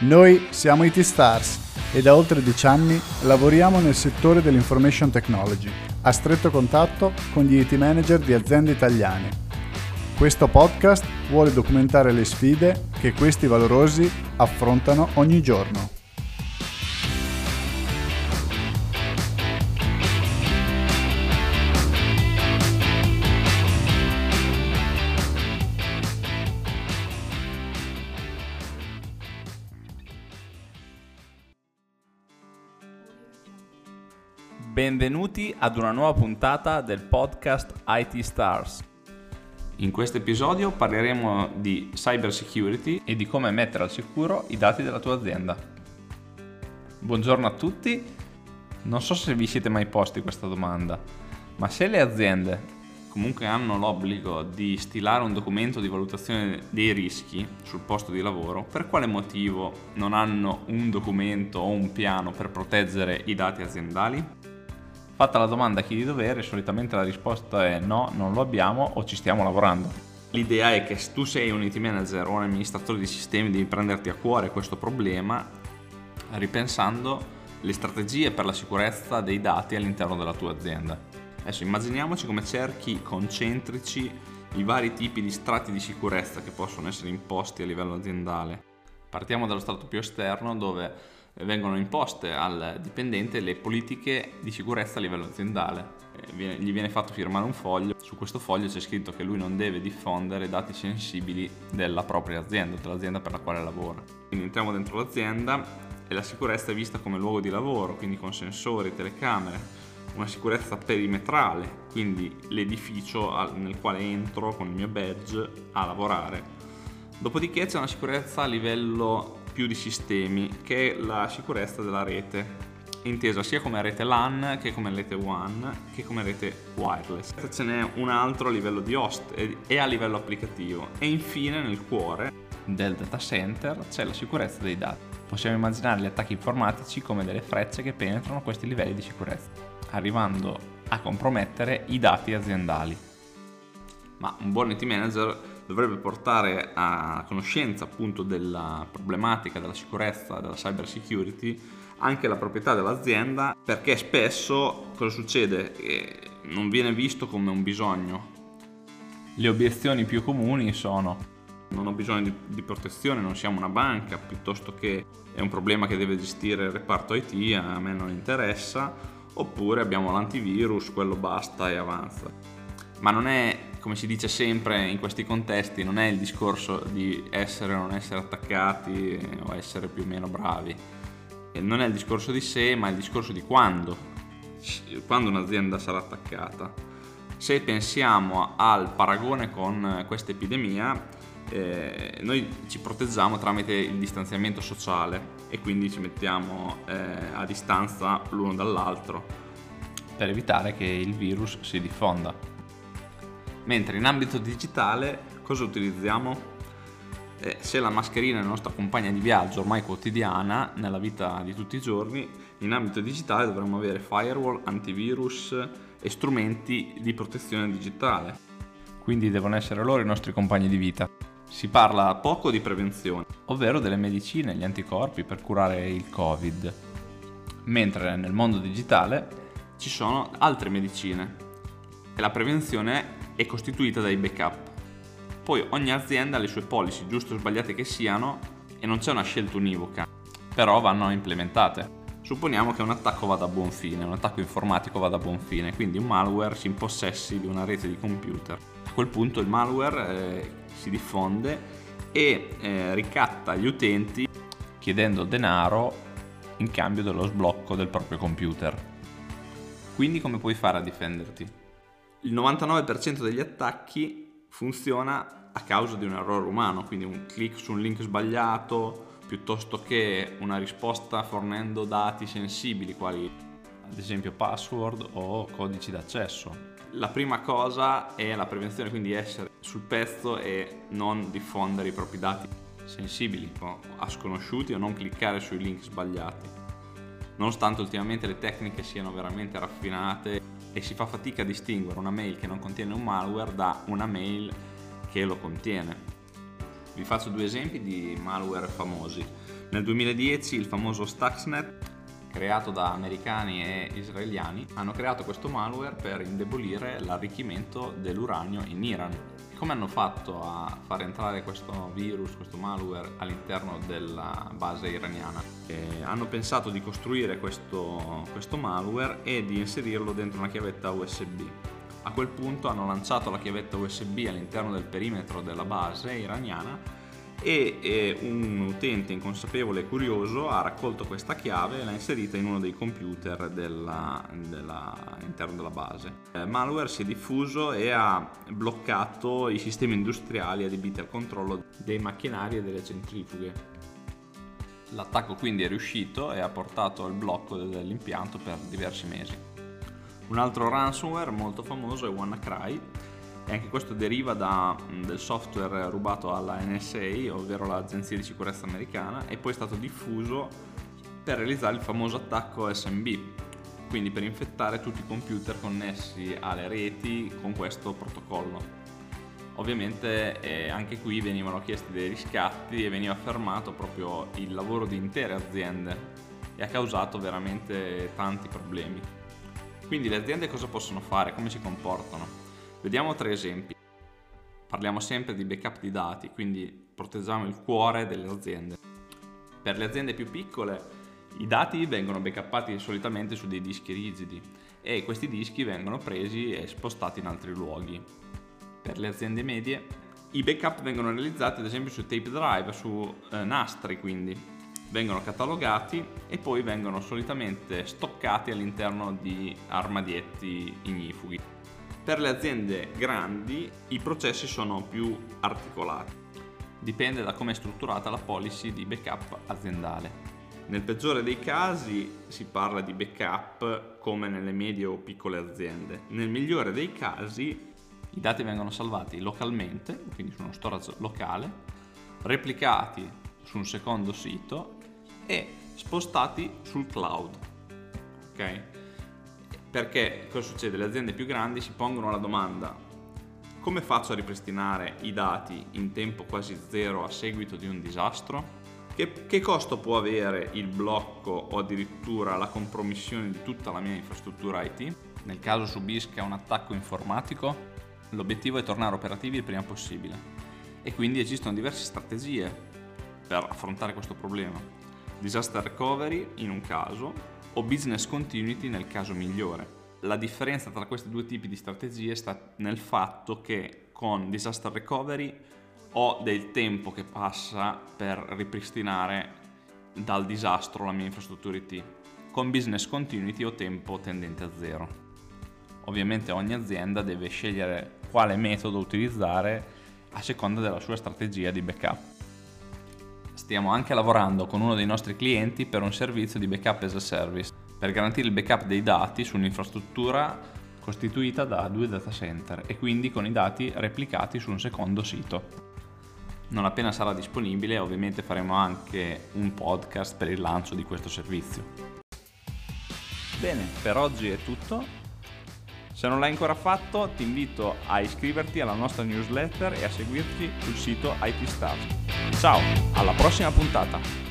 Noi siamo IT Stars e da oltre 10 anni lavoriamo nel settore dell'information technology, a stretto contatto con gli IT manager di aziende italiane. Questo podcast vuole documentare le sfide che questi valorosi affrontano ogni giorno. Benvenuti ad una nuova puntata del podcast IT Stars. In questo episodio parleremo di cyber security e di come mettere al sicuro i dati della tua azienda. Buongiorno a tutti, non so se vi siete mai posti questa domanda, ma se le aziende comunque hanno l'obbligo di stilare un documento di valutazione dei rischi sul posto di lavoro, per quale motivo non hanno un documento o un piano per proteggere i dati aziendali? Fatta la domanda a chi di dovere, solitamente la risposta è no, non lo abbiamo o ci stiamo lavorando. L'idea è che se tu sei un IT manager o un amministratore di sistemi devi prenderti a cuore questo problema ripensando le strategie per la sicurezza dei dati all'interno della tua azienda. Adesso immaginiamoci come cerchi concentrici i vari tipi di strati di sicurezza che possono essere imposti a livello aziendale. Partiamo dallo strato più esterno dove vengono imposte al dipendente le politiche di sicurezza a livello aziendale. Gli viene fatto firmare un foglio, su questo foglio c'è scritto che lui non deve diffondere dati sensibili della propria azienda, dell'azienda per la quale lavora. Quindi entriamo dentro l'azienda e la sicurezza è vista come luogo di lavoro, quindi con sensori, telecamere, una sicurezza perimetrale, quindi l'edificio nel quale entro con il mio badge a lavorare. Dopodiché c'è una sicurezza a livello più di sistemi, che è la sicurezza della rete, intesa sia come rete LAN che come rete WAN che come rete wireless. Ce n'è un altro a livello di host e a livello applicativo. E infine nel cuore del data center c'è la sicurezza dei dati. Possiamo immaginare gli attacchi informatici come delle frecce che penetrano questi livelli di sicurezza, arrivando a compromettere i dati aziendali. Ma un buon IT manager dovrebbe portare a conoscenza appunto della problematica della sicurezza, della cyber security, anche la proprietà dell'azienda, perché spesso cosa succede? Che non viene visto come un bisogno. Le obiezioni più comuni sono non ho bisogno di, di, protezione, non siamo una banca, piuttosto che è un problema che deve gestire il reparto IT, a me non interessa, oppure abbiamo l'antivirus, quello basta e avanza. Ma non è come si dice sempre in questi contesti, non è il discorso di essere o non essere attaccati o essere più o meno bravi. Non è il discorso di sé, ma è il discorso di quando. Quando un'azienda sarà attaccata. Se pensiamo al paragone con questa epidemia, eh, noi ci proteggiamo tramite il distanziamento sociale e quindi ci mettiamo eh, a distanza l'uno dall'altro per evitare che il virus si diffonda. Mentre in ambito digitale cosa utilizziamo? Eh, se la mascherina è la nostra compagna di viaggio ormai quotidiana nella vita di tutti i giorni, in ambito digitale dovremmo avere firewall, antivirus e strumenti di protezione digitale. Quindi devono essere loro i nostri compagni di vita. Si parla poco di prevenzione, ovvero delle medicine, gli anticorpi per curare il Covid. Mentre nel mondo digitale ci sono altre medicine e la prevenzione è costituita dai backup. Poi ogni azienda ha le sue policy, giuste o sbagliate che siano, e non c'è una scelta univoca, però vanno implementate. Supponiamo che un attacco vada a buon fine, un attacco informatico vada a buon fine, quindi un malware si impossessi di una rete di computer. A quel punto il malware eh, si diffonde e eh, ricatta gli utenti chiedendo denaro in cambio dello sblocco del proprio computer. Quindi come puoi fare a difenderti? Il 99% degli attacchi funziona a causa di un errore umano, quindi un click su un link sbagliato piuttosto che una risposta fornendo dati sensibili quali ad esempio password o codici d'accesso. La prima cosa è la prevenzione, quindi essere sul pezzo e non diffondere i propri dati sensibili a sconosciuti o non cliccare sui link sbagliati. Nonostante ultimamente le tecniche siano veramente raffinate e si fa fatica a distinguere una mail che non contiene un malware da una mail che lo contiene. Vi faccio due esempi di malware famosi. Nel 2010 il famoso Stuxnet creato da americani e israeliani, hanno creato questo malware per indebolire l'arricchimento dell'uranio in Iran. Come hanno fatto a far entrare questo virus, questo malware all'interno della base iraniana? E hanno pensato di costruire questo, questo malware e di inserirlo dentro una chiavetta USB. A quel punto hanno lanciato la chiavetta USB all'interno del perimetro della base iraniana e eh, un utente inconsapevole e curioso ha raccolto questa chiave e l'ha inserita in uno dei computer della, della, all'interno della base. Il malware si è diffuso e ha bloccato i sistemi industriali adibiti al controllo dei macchinari e delle centrifughe. L'attacco quindi è riuscito e ha portato al blocco dell'impianto per diversi mesi. Un altro ransomware molto famoso è WannaCry e anche questo deriva da, del software rubato alla NSA, ovvero l'Agenzia di Sicurezza Americana, e poi è stato diffuso per realizzare il famoso attacco SMB, quindi per infettare tutti i computer connessi alle reti con questo protocollo. Ovviamente eh, anche qui venivano chiesti dei riscatti e veniva fermato proprio il lavoro di intere aziende e ha causato veramente tanti problemi. Quindi le aziende cosa possono fare? Come si comportano? Vediamo tre esempi. Parliamo sempre di backup di dati, quindi proteggiamo il cuore delle aziende. Per le aziende più piccole i dati vengono backuppati solitamente su dei dischi rigidi e questi dischi vengono presi e spostati in altri luoghi. Per le aziende medie i backup vengono realizzati ad esempio su tape drive, su eh, nastri quindi, vengono catalogati e poi vengono solitamente stoccati all'interno di armadietti ignifughi. Per le aziende grandi i processi sono più articolati. Dipende da come è strutturata la policy di backup aziendale. Nel peggiore dei casi si parla di backup come nelle medie o piccole aziende. Nel migliore dei casi i dati vengono salvati localmente, quindi su uno storage locale, replicati su un secondo sito e spostati sul cloud. Ok? Perché cosa succede? Le aziende più grandi si pongono la domanda come faccio a ripristinare i dati in tempo quasi zero a seguito di un disastro? Che, che, costo può avere il blocco o addirittura la compromissione di tutta la mia infrastruttura IT? Nel caso subisca un attacco informatico, l'obiettivo è tornare operativi il prima possibile e quindi esistono diverse strategie per affrontare questo problema. Disaster recovery in un caso, o business continuity nel caso migliore. La differenza tra questi due tipi di strategie sta nel fatto che con disaster recovery ho del tempo che passa per ripristinare dal disastro la mia infrastruttura IT. Con business continuity ho tempo tendente a zero. Ovviamente ogni azienda deve scegliere quale metodo utilizzare a seconda della sua strategia di backup stiamo anche lavorando con uno dei nostri clienti per un servizio di backup as a service, per garantire il backup dei dati su un'infrastruttura costituita da due data center e quindi con i dati replicati su un secondo sito. Non appena sarà disponibile ovviamente faremo anche un podcast per il lancio di questo servizio. Bene, per oggi è tutto. Se non l'hai ancora fatto, ti invito a iscriverti alla nostra newsletter e a seguirci sul sito IT Stars. Ciao, alla prossima puntata!